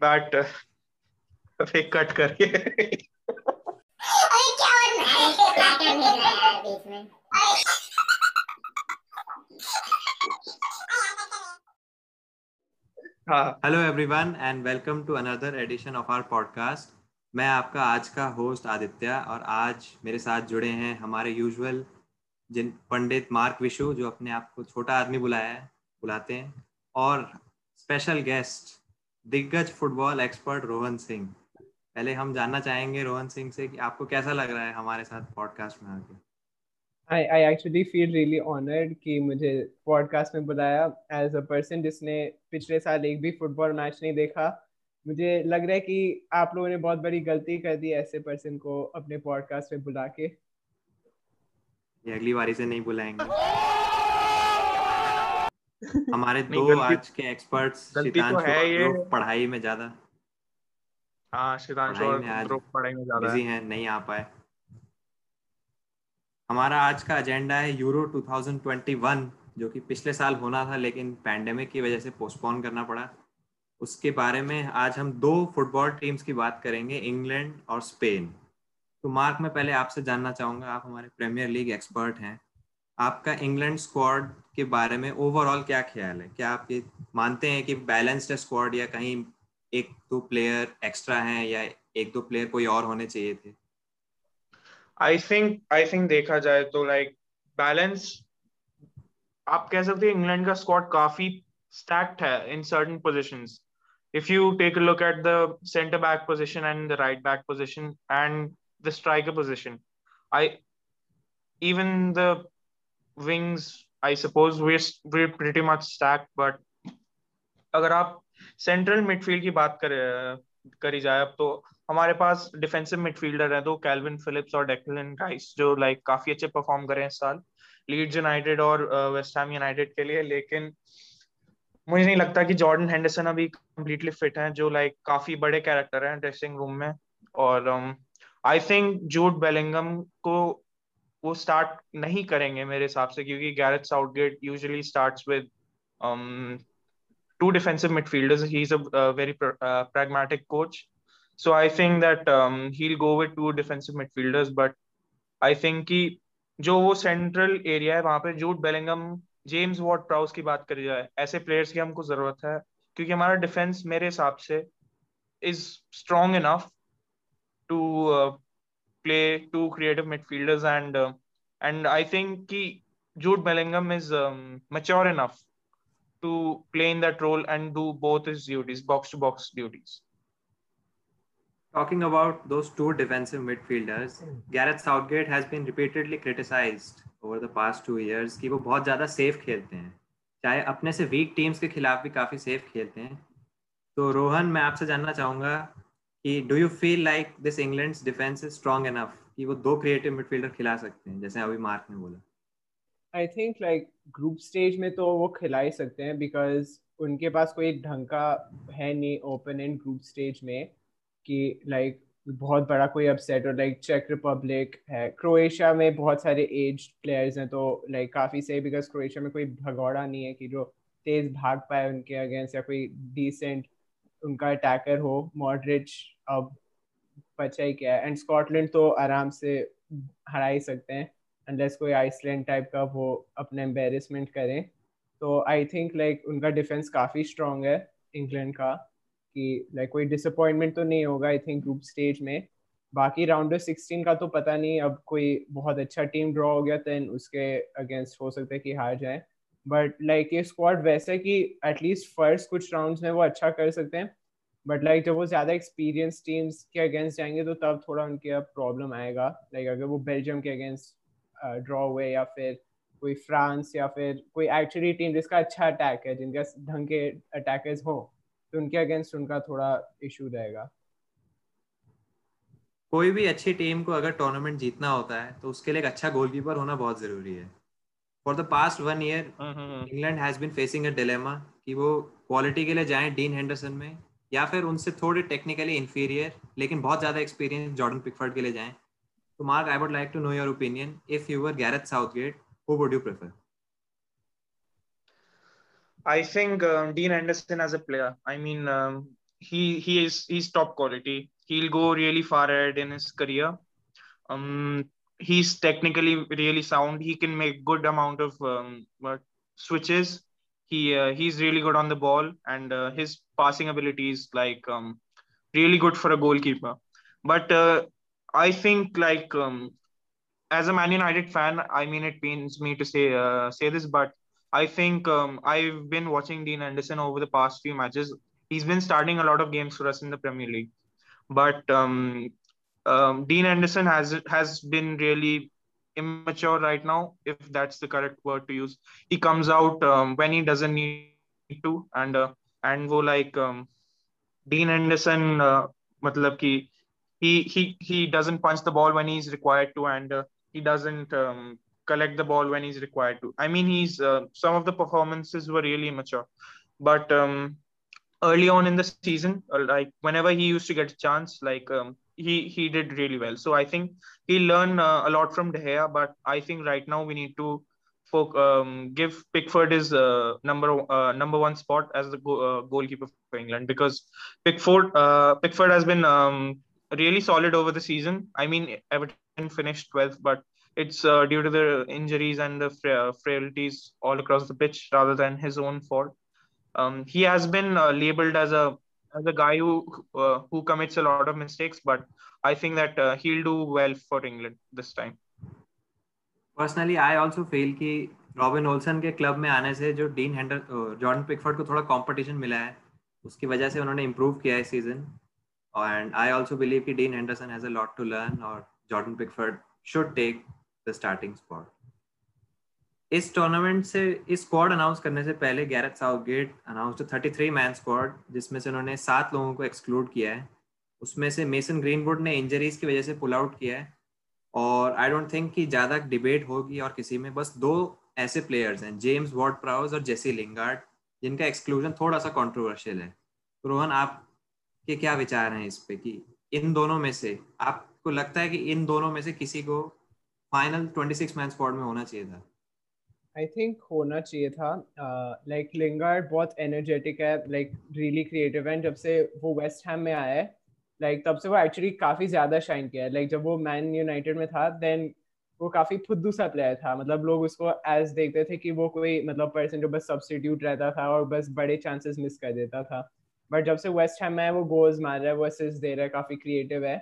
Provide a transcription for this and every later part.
Bat फेक cut करके hello everyone and welcome to another edition of our podcast मैं आपका आज का होस्ट आदित्य और आज मेरे साथ जुड़े हैं हमारे यूजुअल जिन पंडित मार्क विशु, जो अपने आप को छोटा आदमी बुलाया है, बुलाते हैं, और स्पेशल गेस्ट दिग्गज फुटबॉल एक्सपर्ट रोहन सिंह। पहले हम जानना चाहेंगे रोहन सिंह से कि आपको कैसा लग रहा है हमारे साथ पॉडकास्ट में आके? I, I actually feel really honored कि मुझे पॉडकास्ट में बुलाया एज अ पर्सन जिसने पिछले साल एक भी फुटबॉल मैच नहीं देखा। मुझे लग रहा है कि आप लोगों ने बहुत बड़ी गलती कर दी ऐसे पर्सन को अपने पॉडकास्ट में बुला के। ये अगली बारी से नहीं बुलाएँगे। हमारे दो आज के एक्सपर्ट्स तो शितांशु। ध्रुव पढ़ाई में ज़्यादा। हाँ शितांशु और पढ़ाई में ज़्यादा बिज़ी हैं। नहीं आ पाए। हमारा आज का एजेंडा है यूरो 2021 जो कि पिछले साल होना था लेकिन पैंडेमिक की वजह से पोस्टपोन करना पड़ा। उसके बारे में आज हम दो फुटबॉल टीम्स की बात करेंगे इंग्लैंड और स्पेन तो मार्क मैं पहले आपसे जानना चाहूँगा आप हमारे प्रीमियर लीग एक्सपर्ट हैं। आपका इंग्लैंड स्क्वाड के बारे में ओवरऑल क्या ख्याल है? क्या आप ये मानते हैं कि बैलेंस्ड है स्क्वाड या कहीं एक दो प्लेयर एक्स्ट्रा हैं या एक दो प्लेयर कोई और होने चाहिए थे? आई थिंक आई थिंक देखा जाए तो लाइक like, बैलेंस आप कह सकते हैं इंग्लैंड का स्क्वाड काफ़ी स्टैक्ड है in certain positions if you take a look at the center back position and the right back position and the striker position i even the i suppose we're we're pretty much stacked, but अगर आप central midfield की बात कर, करी जाए, अब तो हमारे पास डिफेंसिव मिडफील्डर है दो कैल्विन फिलिप्स और डेक्लन राइस जो लाइक काफ़ी अच्छे परफॉर्म करे हैं इस साल लीड्स यूनाइटेड और वेस्ट हैम यूनाइटेड के लिए, लेकिन मुझे नहीं लगता कि जॉर्डन हेंडरसन अभी कंप्लीटली फिट हैं, जो लाइक काफ़ी बड़े कैरेक्टर हैं ड्रेसिंग रूम में, और आई थिंक जूड बेलिंगम को वो स्टार्ट नहीं करेंगे मेरे हिसाब से क्योंकि Gareth Southgate usually starts with. He's a, uh very pr- uh, pragmatic coach. So I think that um, he'll go with two defensive midfielders. But I think कि जो वो सेंट्रल एरिया है वहाँ पे Jude Bellingham James Ward Prowse की बात करी जाए ऐसे प्लेयर्स की हमको ज़रूरत है क्योंकि हमारा डिफेंस मेरे हिसाब से is strong enough to play two creative midfielders and and I think कि Jude Bellingham is mature enough to play in that role and do both his duties, box to box duties. Talking about those two defensive midfielders, Gareth Southgate has been repeatedly criticized over the past two years कि वो बहुत ज़्यादा safe खेलते हैं चाहे अपने से week teams के खिलाफ भी काफ़ी सेफ़ खेलते हैं तो रोहन मैं आपसे जानना चाहूँगा कि do you feel like this England's defence is strong enough कि वो दो क्रिएटिव मिडफील्डर खिला सकते हैं, जैसे अभी मार्क ने बोला। I think like group stage में तो वो खिला ही सकते हैं बिकॉज़ उनके पास कोई ढंग का है नहीं ओपोनेंट ग्रुप स्टेज में कि लाइक बहुत बड़ा कोई अपसेट और लाइक चेक रिपब्लिक है। क्रोएशिया में बहुत सारे एज प्लेयर्स हैं तो लाइक काफ़ी सही बिकॉज़ क्रोएशिया में कोई भगौड़ा नहीं है कि जो तेज भाग पाए उनके अगेंस्ट या कोई डिसेंट उनका अटैकर हो मॉडरिच अब बचा ही क्या है। एंड स्कॉटलैंड तो आराम से हरा ही सकते हैं अनलेस कोई आइसलैंड टाइप का वो अपना एम्बेरसमेंट करें। तो आई थिंक लाइक उनका डिफेंस काफ़ी स्ट्रॉन्ग है इंग्लैंड का, कि लाइक कोई डिसअपॉइंटमेंट तो नहीं होगा आई थिंक ग्रुप स्टेज में। बाकी राउंड ऑफ़ सिक्सटीन का तो पता नहीं, अब कोई बहुत अच्छा टीम ड्रॉ हो गया देन उसके अगेंस्ट हो सकता है कि हार जाए। बट लाइक ये स्क्वाड वैसा कि एटलीस्ट फ़र्स्ट कुछ राउंड्स में वो अच्छा कर सकते हैं। बट लाइक जब वो ज़्यादा एक्सपीरियंस टीम्स के अगेंस्ट जाएँगे तो तब थोड़ा उनके अब प्रॉब्लम आएगा। लाइक अगर वो बेल्जियम के अगेंस्ट ड्रॉ हुए या फिर कोई फ्रांस या फिर कोई एक्चुअली टीम जिसका अच्छा अटैक है जिनका ढंग के अटैकर्स हो तो उनके अगेंस्ट उनका थोड़ा इशू रहेगा। कोई भी अच्छी टीम को अगर टूर्नामेंट जीतना होता है तो उसके लिए एक अच्छा गोलकीपर होना बहुत ज़रूरी है। For the past one year England has been facing a dilemma कि वो क्वालिटी के लिए जाएँ डीन हेंडरसन में या फिर उनसे थोड़े टेक्निकली इंफीरियर लेकिन बहुत ज़्यादा एक्सपीरियंस जॉर्डन पिकफर्ड के लिए जाएँ तो Mark I would like to know your opinion if you were Gareth Southgate who would you prefer I think um, Dean Anderson as a player. I mean, um, he he is he's top quality. He'll go really far ahead in his career. Um, he's technically really sound. He can make good amount of um, switches. He uh, he's really good on the ball, and uh, his passing ability is like um, really good for a goalkeeper. But uh, I think like um, as a Man United fan, I mean it pains me to say uh, say this, but I think um, I've been watching Dean Henderson over the past few matches. He's been starting a lot of games for us in the Premier League, but um, um, Dean Henderson has has been really immature right now, if that's the correct word to use. He comes out um, when he doesn't need to, and uh, and go like um, Dean Henderson, uh, matlab ki, he he he doesn't punch the ball when he's required to, and uh, he doesn't um, collect the ball when he's required to. I mean, he's uh, some of the performances were really immature, but um, early on in the season, uh, like whenever he used to get a chance, like um, he he did really well. So I think he learned uh, a lot from De Gea, but I think right now we need to folk, um, give Pickford his uh, number uh, number one spot as the go- uh, goalkeeper for England because Pickford uh, Pickford has been um, really solid over the season. I mean, Everton finished 12th, but it's uh, due to the injuries and the fra- frailties all across the pitch rather than his own fault. Um, he has been labeled as a as a guy who uh, who commits a lot of mistakes, but I think that uh, he'll do well for England this time. Personally, I also feel कि Robin Olsen के club में आने से जो dean hander Jordan Pickford को थोड़ा competition मिला है उसकी वजह से उन्होंने इम्प्रूव किया है season and I also believe कि Dean Henderson has a lot to learn और Jordan Pickford should take the starting spot इस टूर्नामेंट से, इस स्क्वाड अनाउंस करने से पहले Gareth Southgate announce thirty three man squad जिसमें से उन्होंने सात लोगों को एक्सक्लूड किया है। उसमें से मेसन ग्रीनवुड ने इंजरीज की वजह से पुल आउट किया है। और आई डोंट थिंक कि ज़्यादा डिबेट होगी और किसी में, बस दो ऐसे प्लेयर्स हैं जेम्स वॉर्ड प्राउज और जेसी लिंगार्ड जिनका एक्सक्लूजन थोड़ा सा कॉन्ट्रोवर्शियल है। तो रोहन, आपके क्या विचार हैं इस पे कि इन दोनों में से, आपको लगता है कि इन दोनों में से किसी को final twenty six man squad में होना चाहिए था? आई थिंक होना चाहिए था लाइक लिंगार्ड बहुत एनर्जेटिक है लाइक रियली क्रिएटिव है जब से वो वेस्ट हैम में आया है लाइक तब से वो एक्चुअली काफ़ी ज़्यादा शाइन किया है। लाइक जब वो मैन यूनाइटेड में था देन वो काफ़ी फुद्दू सा प्लेयर था। मतलब लोग उसको एज देखते थे कि वो कोई मतलब पर्सन जो बस सब्सटीट्यूट रहता था और बस बड़े चांसेस मिस कर देता था। बट जब से वेस्ट हैम में वो गोल्स मार रहा है, वो असिस्ट दे रहा है, काफ़ी क्रिएटिव है।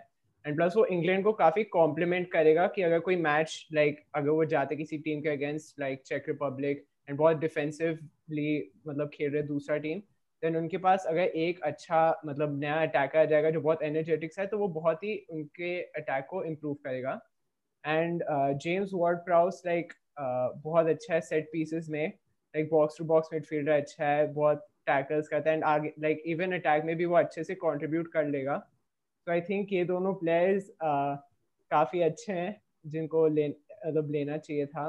एंड प्लस वो इंग्लैंड को काफ़ी कॉम्प्लीमेंट करेगा कि अगर कोई मैच लाइक like, अगर वो जाते किसी टीम के अगेंस्ट लाइक चेक रिपब्लिक एंड बहुत डिफेंसिवली मतलब खेल रहे दूसरा टीम देन उनके पास अगर एक अच्छा मतलब नया अटैकर आ जाएगा जो बहुत एनर्जेटिक्स है तो वो बहुत ही उनके अटैक को इम्प्रूव करेगा। And James Ward Prowse like बहुत अच्छा है सेट पीसेस में। Like box to box midfielder अच्छा है बहुत टैकल्स करता है। एंड आगे लाइक इवन अटैक में भी वो अच्छे से कंट्रीब्यूट कर लेगा। तो आई थिंक ये दोनों प्लेयर्स काफ़ी अच्छे हैं, जिनको ले मतलब लेना चाहिए था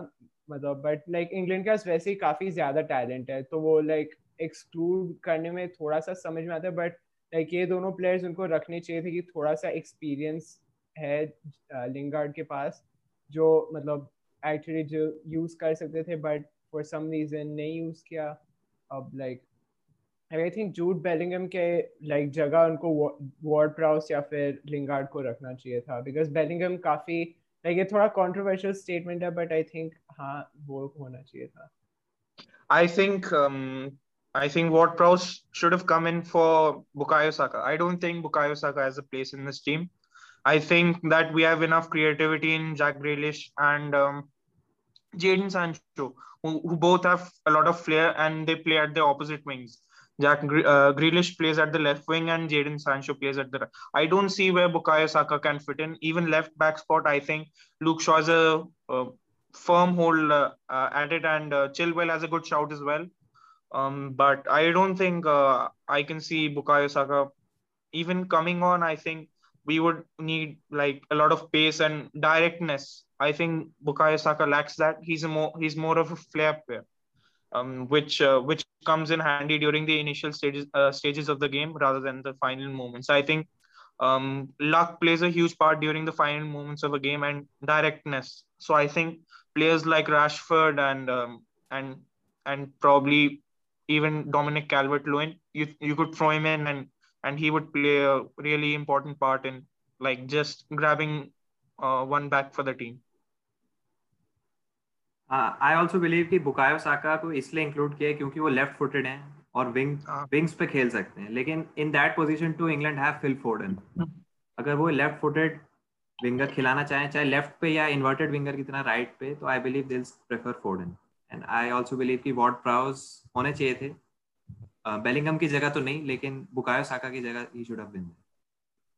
मतलब बट लाइक इंग्लैंड के पास वैसे ही काफ़ी ज़्यादा टैलेंट है तो वो लाइक एक्सक्लूड करने में थोड़ा सा समझ में आता है बट लाइक ये दोनों प्लेयर्स उनको रखने चाहिए थे कि थोड़ा सा एक्सपीरियंस है लिंगार्ड के पास, जो मतलब एक्चुअली जो यूज़ कर सकते थे बट फॉर सम रीज़न नहीं यूज़ किया, अब like I think Jude Bellingham के लाइक जगह उनको वार्ड प्राउस या फिर लिंगार्ड को रखना चाहिए था बिकॉज़ बेलिंगम काफ़ी लाइक ये थोड़ा कंट्रोवर्शियल स्टेटमेंट है बट आई थिंक हाँ वो होना चाहिए था I think um, I think Ward Prowse should have come in for Bukayo Saka. I don't think Bukayo Saka has a place in this team. I think that we have enough creativity in Jack Grealish and um, Jaden Sancho, who, who both have a lot of flair and they play at the opposite wings. Jack uh, Grealish plays at the left wing and Jaden Sancho plays at the right. I don't see where Bukayo Saka can fit in. Even left back spot, I think Luke Shaw has a, firm hold uh, uh, at it and uh, Chilwell has a good shout as well. Um, but I don't think uh, I can see Bukayo Saka even coming on. I think we would need like a lot of pace and directness. I think Bukayo Saka lacks that. He's a more he's more of a flair player um, which uh, which comes in handy during the initial stages uh, stages of the game rather than the final moments. I think um, luck plays a huge part during the final moments of a game and directness. So I think players like Rashford and um, and and probably even Dominic Calvert-Lewin, you you could throw him in and and he would play a really important part in like just grabbing uh, one back for the team. I also believe कि Bukayo Saka को इसलिए include किया है क्योंकि वो left footed हैं और wing wings पे खेल सकते हैं। लेकिन in that position to England have Phil Foden अगर वो लेफ़्ट फुटेड विंगर खिलाना चाहें चाहे लेफ़्ट पे या इन्वर्टेड विंगर की तरह राइट पे तो I believe they'll prefer Foden and I also believe कि वॉर्ड प्राउज होने चाहिए थे। बेलिंगम uh, की जगह तो नहीं लेकिन बुकायो साका की जगह ही should have been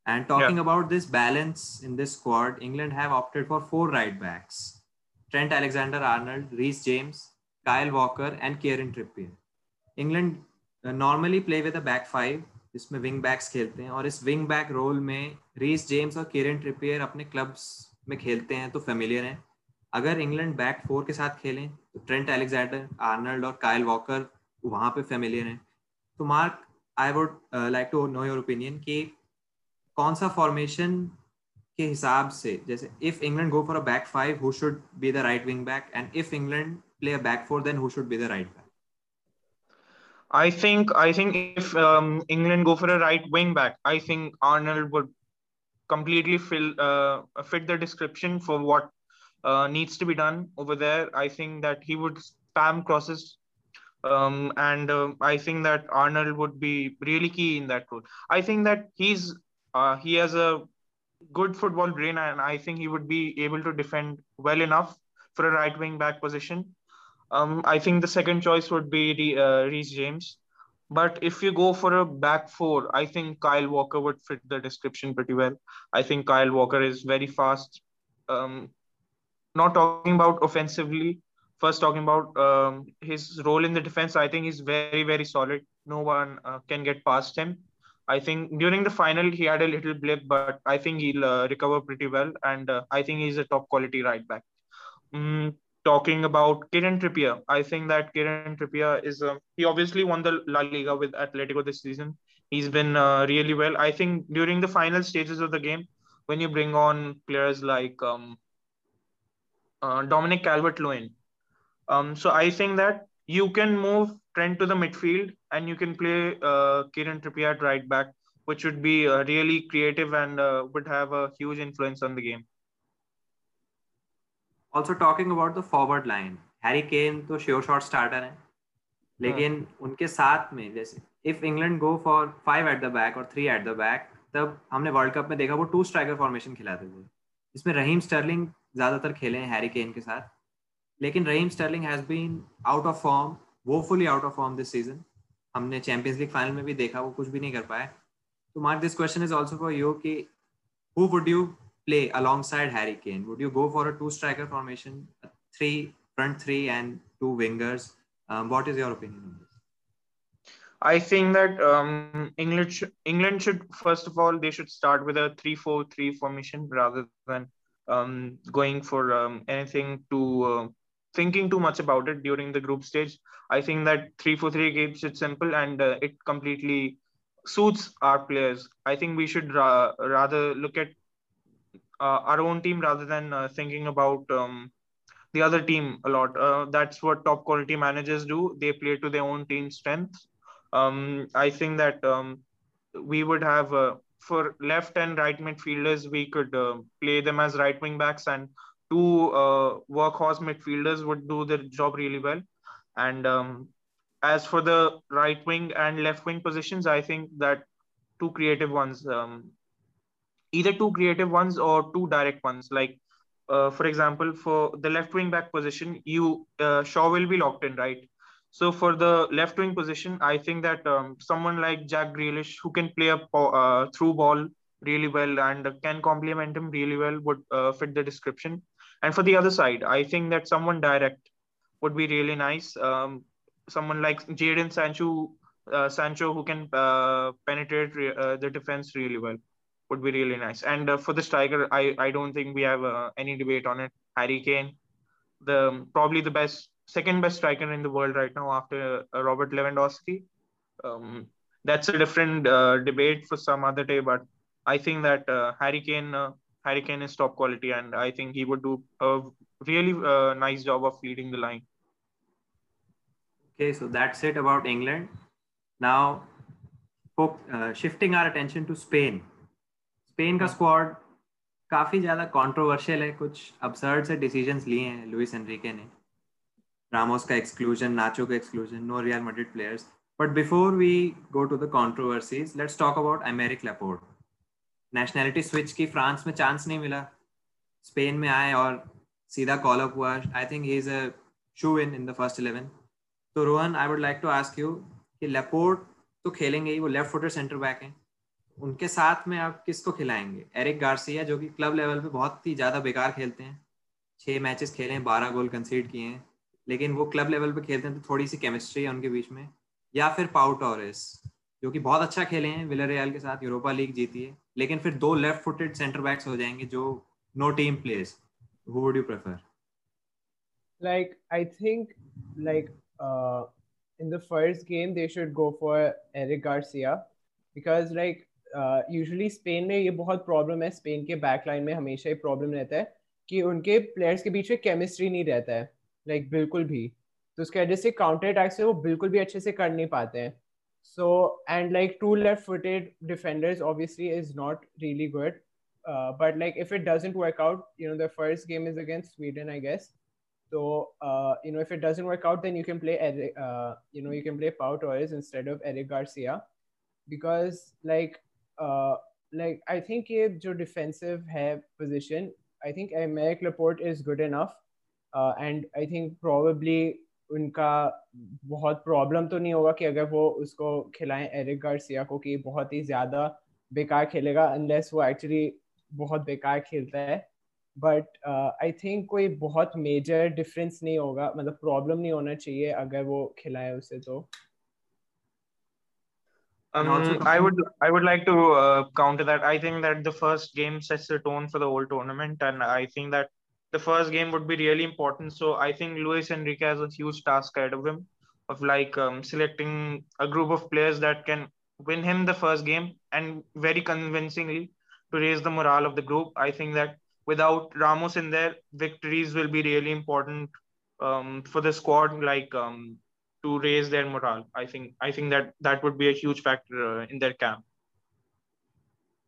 And talking yeah. about this balance in this squad, England have opted for four right backs Trent Alexander Arnold, Reece James, Kyle Walker, and Kieran Trippier. England normally play with a back five जिसमें wing backs खेलते हैं और इस wing back role में Reece James और किरण Trippier अपने clubs में खेलते हैं तो फेमिलियर हैं अगर इंग्लैंड बैक फोर के साथ खेलें तो ट्रेंट एलेक्जेंडर आर्नल्ड और कायल वॉकर वहाँ पे फेमिलियर हैं तो Mark I would like to know your opinion कि कौन सा फॉर्मेशन के हिसाब से जैसे if England go for a back five who should be the right wing back and if England play a back four then who should be the right back I think I think if um, England go for a right wing back, I think Arnold would completely fill uh, fit the description for what uh, needs to be done over there. I think that he would spam crosses um, and uh, I think that Arnold would be really key in that role. I think that he's uh, he has a good football brain, and I think he would be able to defend well enough for a right wing back position. Um, I think the second choice would be the, uh, Reece James. But if you go for a back four, I think Kyle Walker would fit the description pretty well. I think Kyle Walker is very fast. Um, not talking about offensively, first talking about um, his role in the defense, I think he's very, very solid. No one uh, can get past him. I think during the final he had a little blip, but I think he'll uh, recover pretty well, and uh, I think he's a top quality right back. Mm, talking about Kieran Trippier, I think that Kieran Trippier is uh, he obviously won the La Liga with Atletico this season. He's been uh, really well. I think during the final stages of the game, when you bring on players like um, uh, Dominic Calvert-Lewin, um, so I think that you can move Trent to the midfield and you can play uh, Kieran Trippier at right back, which would be uh, really creative and uh, would have a huge influence on the game. Also talking about the forward line, Harry Kane तो sure shot starter है लेकिन हाँ. उनके साथ में जैसे if England go for five at the back और three at the back तब हमने वर्ल्ड कप में देखा वो टू स्ट्राइकर फॉर्मेशन खिलाते थे इसमें रहीम स्टर्लिंग ज़्यादातर खेले हैं हैरी केन के साथ लेकिन Raheem Sterling has been out of form Woefully out of form this season हमने चैंपियंस लीग फाइनल में भी देखा वो कुछ भी नहीं कर पाए तो mark this question is also for you कि who would you play alongside Harry Kane? Would you go for a two striker formation, three front three and two wingers? Um, what is your opinion on this? I think that um, England sh- England should first of all they should start with a three-four-three formation rather than um, going for um, anything to uh, thinking too much about it during the group stage. I think that 3 for 3 keeps it simple and uh, it completely suits our players. I think we should ra- rather look at uh, our own team rather than uh, thinking about um, the other team a lot. Uh, that's what top quality managers do. They play to their own team strengths. Um, I think that um, we would have uh, for left and right midfielders, we could uh, play them as right wing backs and two uh, workhorse midfielders would do their job really well. And um, as for the right wing and left wing positions, I think that two creative ones, um, either two creative ones or two direct ones. Like, uh, for example, for the left wing back position, you uh, Shaw will be locked in, right? So for the left wing position, I think that um, someone like Jack Grealish, who can play a uh, through ball really well and can complement him really well, would uh, fit the description. And for the other side, I think that someone direct would be really nice. Um, someone like Jadon Sancho, uh, Sancho who can uh, penetrate re- uh, the defense really well would be really nice. And uh, for the striker, I, I don't think we have uh, any debate on it. Harry Kane, the probably the best, second best striker in the world right now after uh, Robert Lewandowski. Um, that's a different debate for some other day, but I think that Harry Kane Harry Kane is top quality, and I think he would do a really uh, nice job of leading the line. Okay, so that's it about England. Now, shifting our attention to Spain Spain का squad काफी ज्यादा controversial है कुछ absurd से decisions लिए हैं Louis Enrique ने Ramos का एक्सक्लूजन नाचो का exclusion no Real Madrid players but before we go to the controversies let's talk about Aymeric Laporte Nationality switch की फ्रांस में चांस नहीं मिला। स्पेन में आए और सीधा कॉल अप हुआ। I think he is a shoo in in the first eleven तो Rohan I would like to ask you कि लेपोर्ट तो खेलेंगे ही, वो लेफ़्ट फुटर सेंटर बैक हैं। उनके साथ में आप किसको खिलाएँगे? एरिक गार्सिया जो कि क्लब लेवल पे बहुत ही ज़्यादा बेकार खेलते हैं। छः मैचेस खेले हैं, बारह गोल कंसीड किए हैं। लेकिन वो क्लब लेवल पे खेलते हैं तो थोड़ी सी केमिस्ट्री है उनके बीच में। या फिर पाउ टॉरेस जो कि बहुत अच्छा खेले हैं विलरियल के साथ यूरोपा लीग जीती है। लेकिन फिर दो लेफ़्ट फुटेड सेंटर बैक्स हो जाएँगे जो no team place would you prefer? Like i think like uh in the first game they should go for Eric Garcia because like usually Spain में ये बहुत प्रॉब्लम है. स्पेन के backline में हमेशा ये प्रॉब्लम रहता है कि उनके प्लेयर्स के बीच में केमिस्ट्री नहीं रहता है लाइक like, बिल्कुल भी. तो उसके वजह से काउंटर अटैक से वो बिल्कुल भी अच्छे से कर नहीं पाते हैं. so and like two left footed defenders obviously is not really good but like if it doesn't work out you know the first game is against sweden i guess so uh, you know if it doesn't work out then you can play uh, you know you can play pau torres instead of eric garcia because like uh, like I think ये जो defensive है position I think Emerick Laporte is good enough uh, and I think probably उनका बहुत problem तो नहीं होगा कि अगर वो उसको खिलाएँ एरिक गार्सिया को कि बहुत ही ज़्यादा बेकार खेलेगा अनलेस वो एक्चुअली बहुत बेकार खेलता है। बट आई थिंक कोई बहुत मेजर डिफरेंस नहीं होगा मतलब प्रॉब्लम नहीं होना चाहिए अगर वो खिलाए उसे तो। Um, I would I would like to uh, counter that. I think that the first game sets the tone for the whole tournament, and I think that the first game would be really important. So I think Luis Enrique has a huge task ahead of him of like um, selecting a group of players that can win him the first game and very convincingly to raise the morale of the group. I think that without Ramos in there, victories will be really important um, for the squad. Like um, to raise their morale. I think I think that that would be a huge factor uh, in their camp.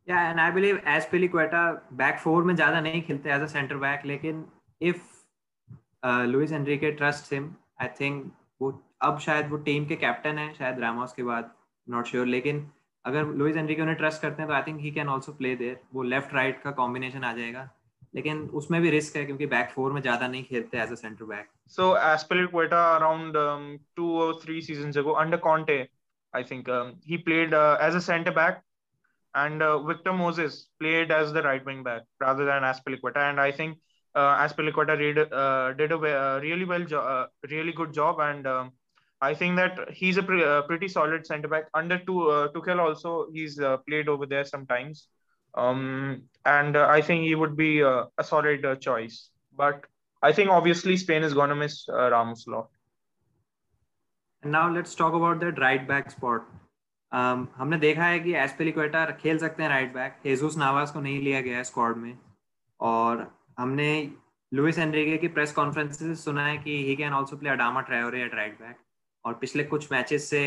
Yeah, and I believe Azpilicueta back four में ज़्यादा नहीं खेलते as a center back, लेकिन if uh, Luis Enrique trusts him, I think वो अब शायद वो team के कैप्टन है शायद रामोस के बाद नॉट श्योर लेकिन अगर लुइस एनरिके उन्हें ट्रस्ट करते हैं तो I think he can also play there वो लेफ़्ट राइट का कॉम्बिनेशन आ जाएगा लेकिन उसमें भी रिस्क है क्योंकि बैक फोर में ज़्यादा नहीं खेलते as a centre back so um, two or three seasons ago under Conte I think um, he played uh, as a center back and uh, Victor Moses played as the right wing back rather than Aspilicueta and I think uh, did, uh, did a uh, really well jo- uh, really good job and um, I think that he's a pre- uh, pretty solid center back under two uh, Tuchel also he's played over there sometimes um, and I think he would be a solid choice. But I think obviously Spain is going to miss Ramos a lot. And now let's talk about that right back spot. Um, हमने देखा है कि एस्पेलिक्वेटा खेल सकते हैं right back हेजूस नावास को नहीं लिया गया है स्क्वाड में. और हमने लुइस एनरिके की प्रेस कॉन्फ्रेंस से सुना है कि he can also play Adama Traore at right back और पिछले कुछ मैचेस से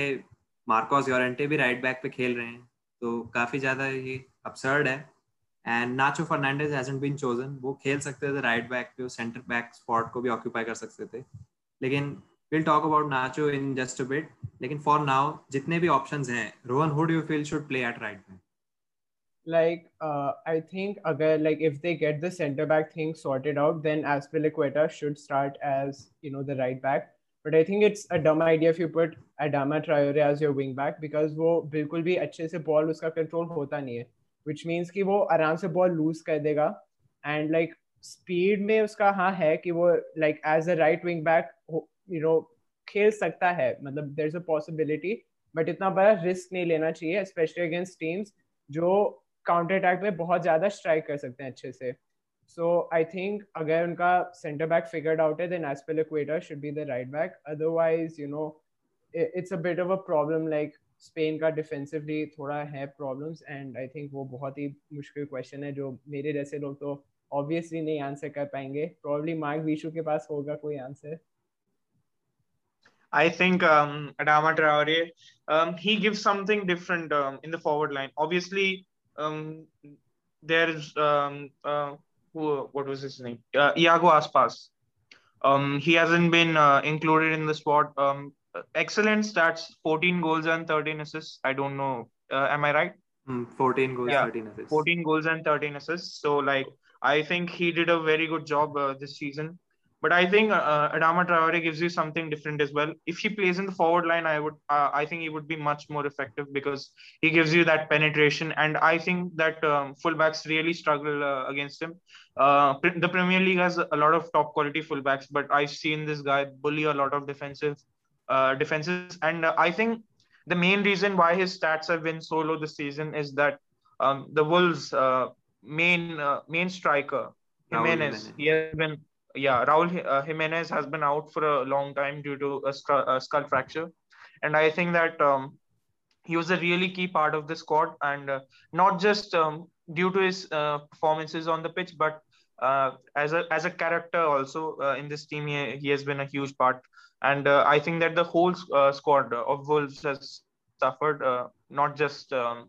मार्कोस योरेंटे भी राइट बैक पे खेल रहे हैं. तो काफ़ी ज़्यादा ये अपसर्ड है. And Nacho Fernandez hasn't been chosen वो खेल सकते थे राइट बैक पे सेंटर बैक स्पॉट को भी ऑक्यूपाई कर सकते थे. लेकिन will talk about Nacho in just a bit लेकिन फॉर नाउ जितने भी ऑप्शंस हैं Rohan who do you feel should play at right back like uh, I think again like if they get the center back thing sorted out, then Aspilicueta should start as you know the right back. But I think it's a dumb idea if you put Adama Traore as your wing back because वो बिल्कुल भी अच्छे से ball उसका control होता नहीं है which means कि वो आराम से बॉल लूज कर देगा एंड लाइक स्पीड में उसका हाँ है कि वो like as a right wing back you know खेल सकता है मतलब there is a possibility but इतना बड़ा रिस्क नहीं लेना चाहिए स्पेशली अगेंस्ट टीम्स जो काउंटर अटैक में बहुत ज़्यादा स्ट्राइक कर सकते हैं अच्छे से। सो आई थिंक अगर उनका सेंटर बैक फिगर्ड आउट है then Azpilicueta should be the right back otherwise you know it's a bit of a problem like Spain का डिफेंसिवली थोड़ा है प्रॉब्लम्स एंड आई थिंक वो बहुत ही मुश्किल क्वेश्चन है, जो मेरे जैसे लोग तो ऑब्वियसली नहीं आंसर कर पाएँगे। प्रॉब्ली मार्क विशु के पास होगा कोई answer I think um, Adama Traore, um, he gives something different um, in the forward line. Obviously, um, there's um, uh, who, what was his name? Uh, Iago Aspas. Um, he hasn't been uh, included in the squad. Um, excellent stats: 14 goals and 13 assists. I don't know. Uh, am I right? Mm, 14 goals, yeah, 13 assists. 14 goals and 13 assists. So, like, I think he did a very good job uh, this season. But I think uh, Adama Traore gives you something different as well. If he plays in the forward line, I would, uh, I think he would be much more effective because he gives you that penetration. And I think that um, fullbacks really struggle uh, against him. Uh, the Premier League has a lot of top quality fullbacks, but I've seen this guy bully a lot of defensive uh, defenses. And uh, I think the main reason why his stats have been so low this season is that um, the Wolves' main main striker Jimenez, he has been yeah, Raul uh, Jimenez has been out for a long time due to a skull, a skull fracture, and I think that um, he was a really key part of the squad, and uh, not just um, due to his uh, performances on the pitch, but uh, as a as a character also uh, in this team, he, he has been a huge part, and uh, I think that the whole squad of Wolves has suffered, not just. Um,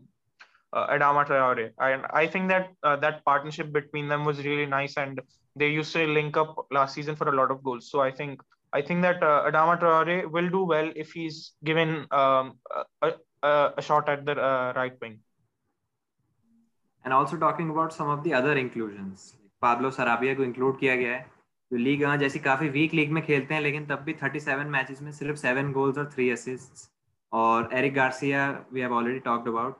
Adama Traore, and I think that that partnership between them was really nice, and they used to link up last season for a lot of goals. So I think I think that uh, Adama Traore will do well if he's given um, a, a, a, shot at the uh, right wing. And also talking about some of the other inclusions, Pablo Sarabia को include किया गया है जो league जैसी काफी week league में खेलते हैं लेकिन तब भी 37 मैचेस में सिर्फ 7 गोल्स और 3 असिस्ट्स और Eric Garcia we have already talked about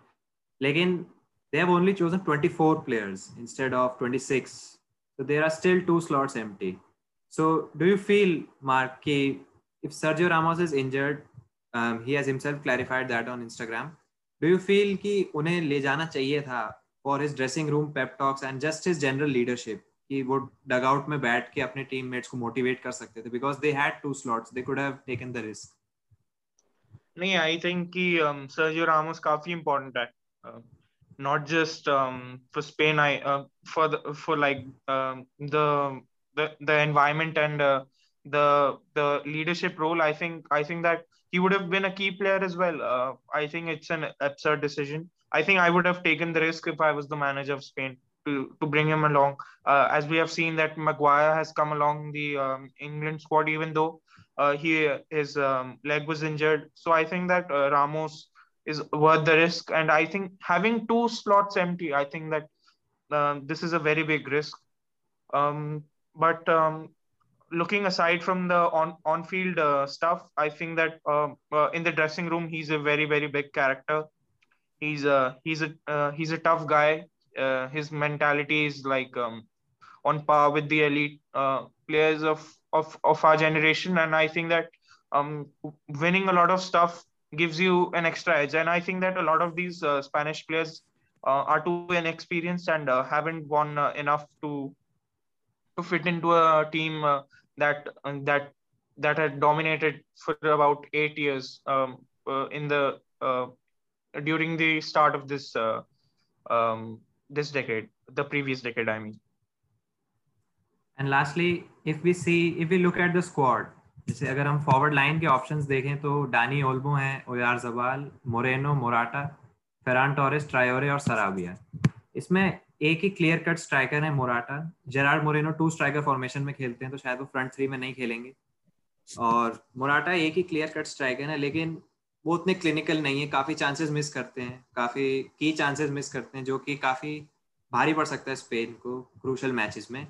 लेकिन they have only chosen 24 players instead of 26 so there are still two slots empty so do you feel Mark की if Sergio Ramos is injured he has himself clarified that on Instagram do you feel कि उन्हें ले जाना चाहिए था for his dressing room pep and just his general leadership कि वो dugout में बैठ के अपने टीममेट्स को मोटिवेट कर सकते थे? Because they had two slots they could have taken the risk नहीं आई थिंक कि um, सर्जियो रामोस काफ़ी इंपॉर्टेंट है। Not just um, for Spain, I uh, for the for like um, the the the environment and uh, the the leadership role. I think I think that he would have been a key player as well. Uh, I think it's an absurd decision. I think I would have taken the risk if I was the manager of Spain to to bring him along. Uh, as we have seen that Maguire has come along the um, England squad, even though uh, he his um, leg was injured. So I think that uh, Ramos is worth the risk. And I think having two slots empty, I think that uh, this is a very big risk. Um, but um, looking aside from the on on field uh, stuff, I think that um, uh, in the dressing room he's a very very big character. He's a he's a uh, he's a tough guy. Uh, his mentality is like um, on par with the elite uh, players of, of of our generation, and I think that um, winning a lot of stuff gives you an extra edge. And I think that a lot of these uh, Spanish players uh, are too inexperienced and uh, haven't won uh, enough to to fit into a team uh, that uh, that that had dominated for about eight years um, in the during the start of this um, this decade, the previous decade, I mean. And lastly, if we see, if we look at the squad, जैसे अगर हम forward line के options देखें तो डानी ओल्बो हैं Oyarzabal Moreno Morata Ferran Torres Traore और Sarabia इसमें एक ही क्लियर कट स्ट्राइकर है Morata Gerard Moreno two striker formation में खेलते हैं तो शायद वो फ्रंट थ्री में नहीं खेलेंगे। और मोराटा एक ही क्लियर कट स्ट्राइकर है, लेकिन वो उतने क्लिनिकल नहीं है, काफ़ी चांसेस मिस करते हैं, काफ़ी की चांसेस मिस करते हैं, जो कि काफ़ी भारी पड़ सकता है स्पेन को क्रूशल मैचेस में।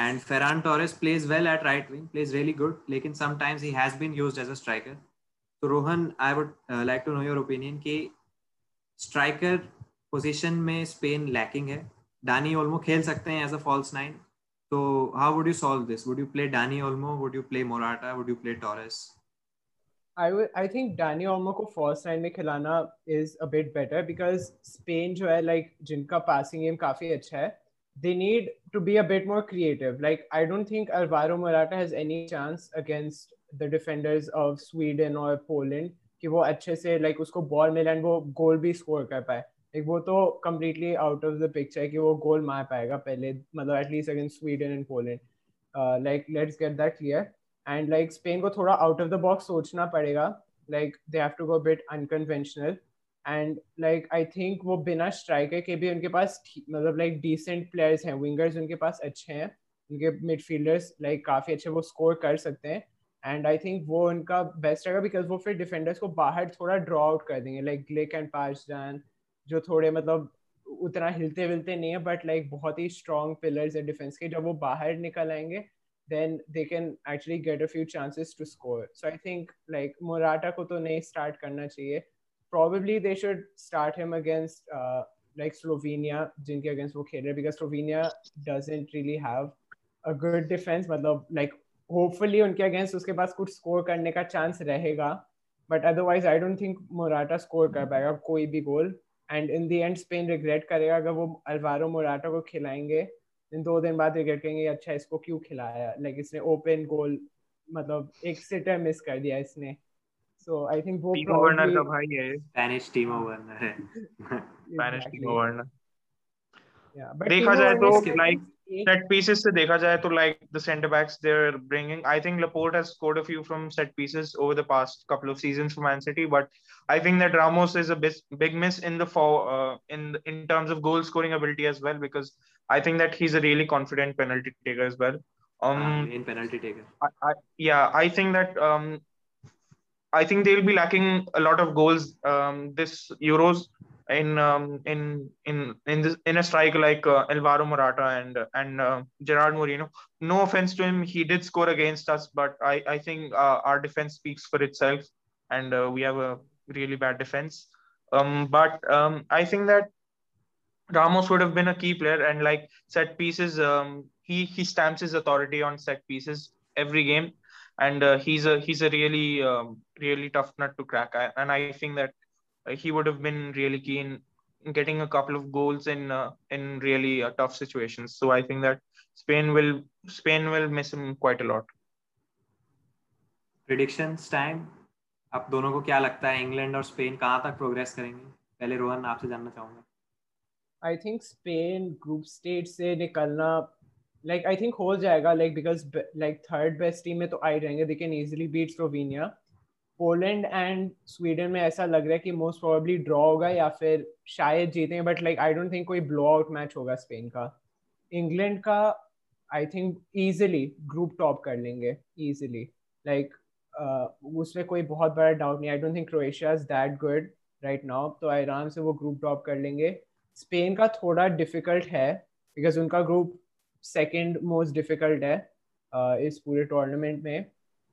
And Ferran Torres plays well at right wing, plays really good. Lekin sometimes he has been used as a striker. So Rohan, I would uh, like to know your opinion कि striker position में Spain lacking है. Dani Olmo खेल सकते हैं as a false nine. So how would you solve this? Would you play Dani Olmo? Would you play Morata? Would you play Torres? I would I think Dani Olmo को first nine में खिलाना is a bit better because Spain जो है like जिनका passing game काफ़ी अच्छा है they need to be a bit more creative. Like I don't think Alvaro Morata has any chance against the defenders of Sweden or Poland कि वो अच्छे से like उसको बॉल मिले एंड वो गोल भी स्कोर कर पाए like वो तो completely out of the picture है कि वो गोल मार पाएगा पहले मतलब at least against Sweden and Poland uh, like let's get that clear and like Spain को थोड़ा आउट ऑफ द बॉक्स सोचना पड़ेगा like they have to go bit unconventional and like I think वो बिना स्ट्राइकर के भी उनके पास मतलब लाइक डिसेंट प्लेयर्स हैं। विंगर्स उनके पास अच्छे हैं। उनके मिडफील्डर्स लाइक काफ़ी अच्छे, वो स्कोर कर सकते हैं। एंड आई थिंक वो उनका बेस्ट रहेगा बिकॉज़ वो फिर डिफेंडर्स को बाहर थोड़ा ड्रॉ आउट कर देंगे। लाइक ग्लिक एंड पार्जन जो थोड़े मतलब उतना हिलते विलते नहीं है बट लाइक बहुत ही स्ट्रॉन्ग पिलर्स है डिफेंस के। जब वो बाहर निकल आएँगे, then they can actually get a few chances to score. So I think, like, Morata को तो नहीं start करना चाहिए. Probably they should start him against uh, like Slovenia जिनके against वो खेल रहे because Slovenia doesn't really have a good defense मतलब like hopefully उनके against उसके पास कुछ score करने का chance रहेगा but otherwise I don't think Morata score कर पाएगा कोई भी goal and in the end Spain regret करेगा अगर वो Alvaro Morata को खिलाएँगे दिन दो दिन बाद रिग्रेट करेंगे अच्छा इसको क्यों खिलाया लाइक इसने ओपन गोल मतलब एक सिटर मिस कर दिया इसने सो आई थिंक वो टीमो वर्नर का भाई है स्पेनिश टीमो वर्नर है स्पेनिश टीमो वर्नर देखा जाए तो लाइक set pieces से देखा जाए तो like the center backs they're bringing I think Laporte has scored a few from set pieces over the past couple of seasons for Man City but I think that Ramos is a big, big miss in the for uh, in in terms of goal scoring ability as well because I think that he's a really confident penalty taker as well. Um, in penalty taker. I, I, yeah, I think that um, I think they'll be lacking a lot of goals um, this Euros in um, in in in this in a strike like uh, Alvaro Morata and and uh, Gerard Moreno. No offense to him, he did score against us, but I I think uh, our defense speaks for itself, and uh, we have a really bad defense. Um, but um, I think that Ramos would have been a key player, and like set pieces, um, he he stamps his authority on set pieces every game, and uh, he's a he's a really um, really tough nut to crack. I, and I think that uh, he would have been really keen getting a couple of goals in uh, in really uh, tough situations. So I think that Spain will Spain will miss him quite a lot. Predictions time. आप दोनों को क्या लगता है England और Spain कहाँ तक progress करेंगे पहले रोहन आपसे जानना चाहूंगा I think Spain group stage से निकलना लाइक आई थिंक हो जाएगा like because like third best team में तो आई रहेंगे they can easily beat Slovenia Poland and Sweden में ऐसा लग रहा है कि मोस्ट प्रोबेबली ड्रॉ होगा या फिर शायद जीतेंगे but like I don't think कोई ब्लो आउट मैच होगा स्पेन का. इंग्लैंड का I think easily group top कर लेंगे ईजिली लाइक उसमें कोई बहुत बड़ा डाउट नहीं. I don't think Croatia is that good right now तो आराम से वो ग्रुप टॉप कर लेंगे. स्पेन का थोड़ा डिफ़िकल्ट है बिकॉज़ उनका ग्रुप सेकेंड मोस्ट डिफ़िकल्ट है uh, इस पूरे टूर्नामेंट में.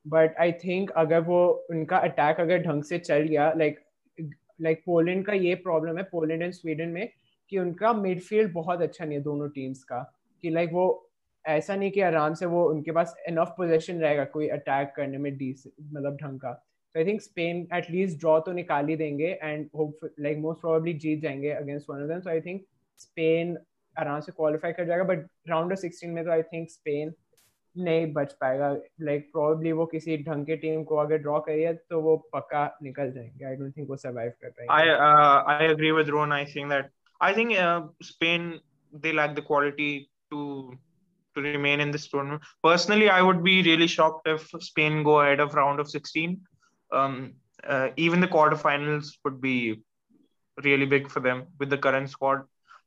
बट आई थिंक अगर वो उनका अटैक अगर ढंग से चल गया लाइक लाइक पोलैंड का ये प्रॉब्लम है पोलैंड एंड स्वीडन में कि उनका मिडफील्ड बहुत अच्छा नहीं है दोनों टीम्स का. कि लाइक वो ऐसा नहीं कि आराम से वो उनके पास इनफ पोजीशन रहेगा कोई अटैक करने में डीस मतलब ढंग का. तो I think Spain at least draw तो निकाल ही देंगे and hope like most probably जीत जाएँगे against one of them. So I think Spain आराम से qualify कर जाएगा but round of 16 में तो I think Spain नहीं बच पाएगा like probably वो किसी ढंग के टीम को अगर ड्रॉ करिए तो वो पक्का निकल जाएँगे I don't think वो survive कर पाएँगे uh, I agree with Ron I think that I think uh, Spain they lack the quality to to remain in this tournament. Personally, I would be really shocked if Spain go ahead of round of 16 um, uh, even the quarterfinals would be really big for them with the current squad.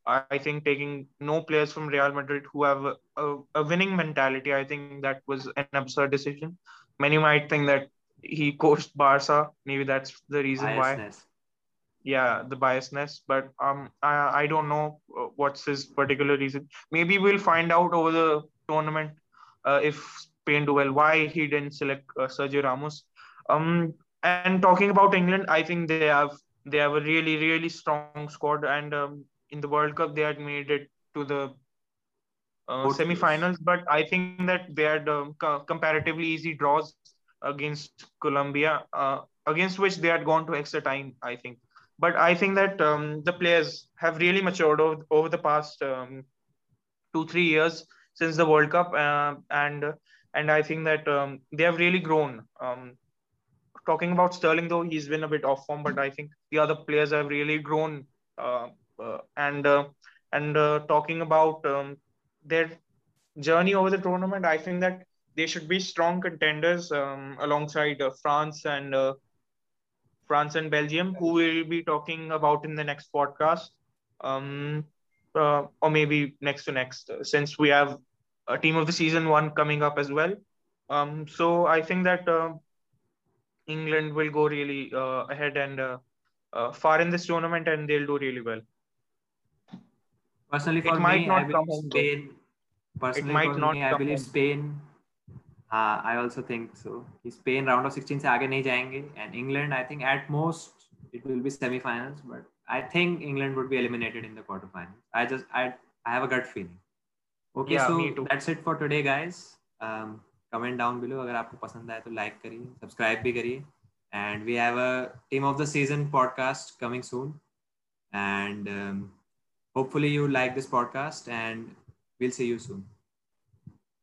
I think taking no players from Real Madrid who have a, a, a, winning mentality, I think that was an absurd decision. Many might think that he coached Barca. Maybe that's the reason biasness. why. Yeah, the biasness. But um, I, I don't know uh, what's his particular reason. Maybe we'll find out over the tournament uh, if Spain do well why he didn't select uh, Sergio Ramos. Um, and talking about England, I think they have they have a really really strong squad, and um, in the World Cup they had made it to the uh, semi-finals. But I think that they had um, co- comparatively easy draws against Colombia, uh, against which they had gone to extra time. I think, but I think that um, the players have really matured over, over the past um, two three years since the World Cup, uh, and and I think that um, they have really grown. Um, talking about Sterling, though, he's been a bit off form, but I think the other players have really grown. Uh, and uh, and uh, talking about um, their journey over the tournament, I think that they should be strong contenders um, alongside uh, France and uh, France and Belgium, who we'll be talking about in the next podcast, um, uh, or maybe next to next, since we have a team of the season one coming up as well. Um, so I think that England will go really ahead and far in this tournament, and they'll do really well Personally, for It might me, not I come believe home, though. Spain. Personally, might for not me, I come believe home. Spain. हाँ I also think so. कि Spain round of 16 से आगे नहीं जाएंगे and England I think at most it will be semi-finals but I think England would be eliminated in the quarterfinals. I just I I have a gut feeling. Okay, Yeah, so me too. that's it for today, guys. Um, comment down below अगर आपको पसंद आए तो like करिए, subscribe भी करिए, and we have a team of the season podcast coming soon, and um, hopefully you like this podcast, and we'll see you soon.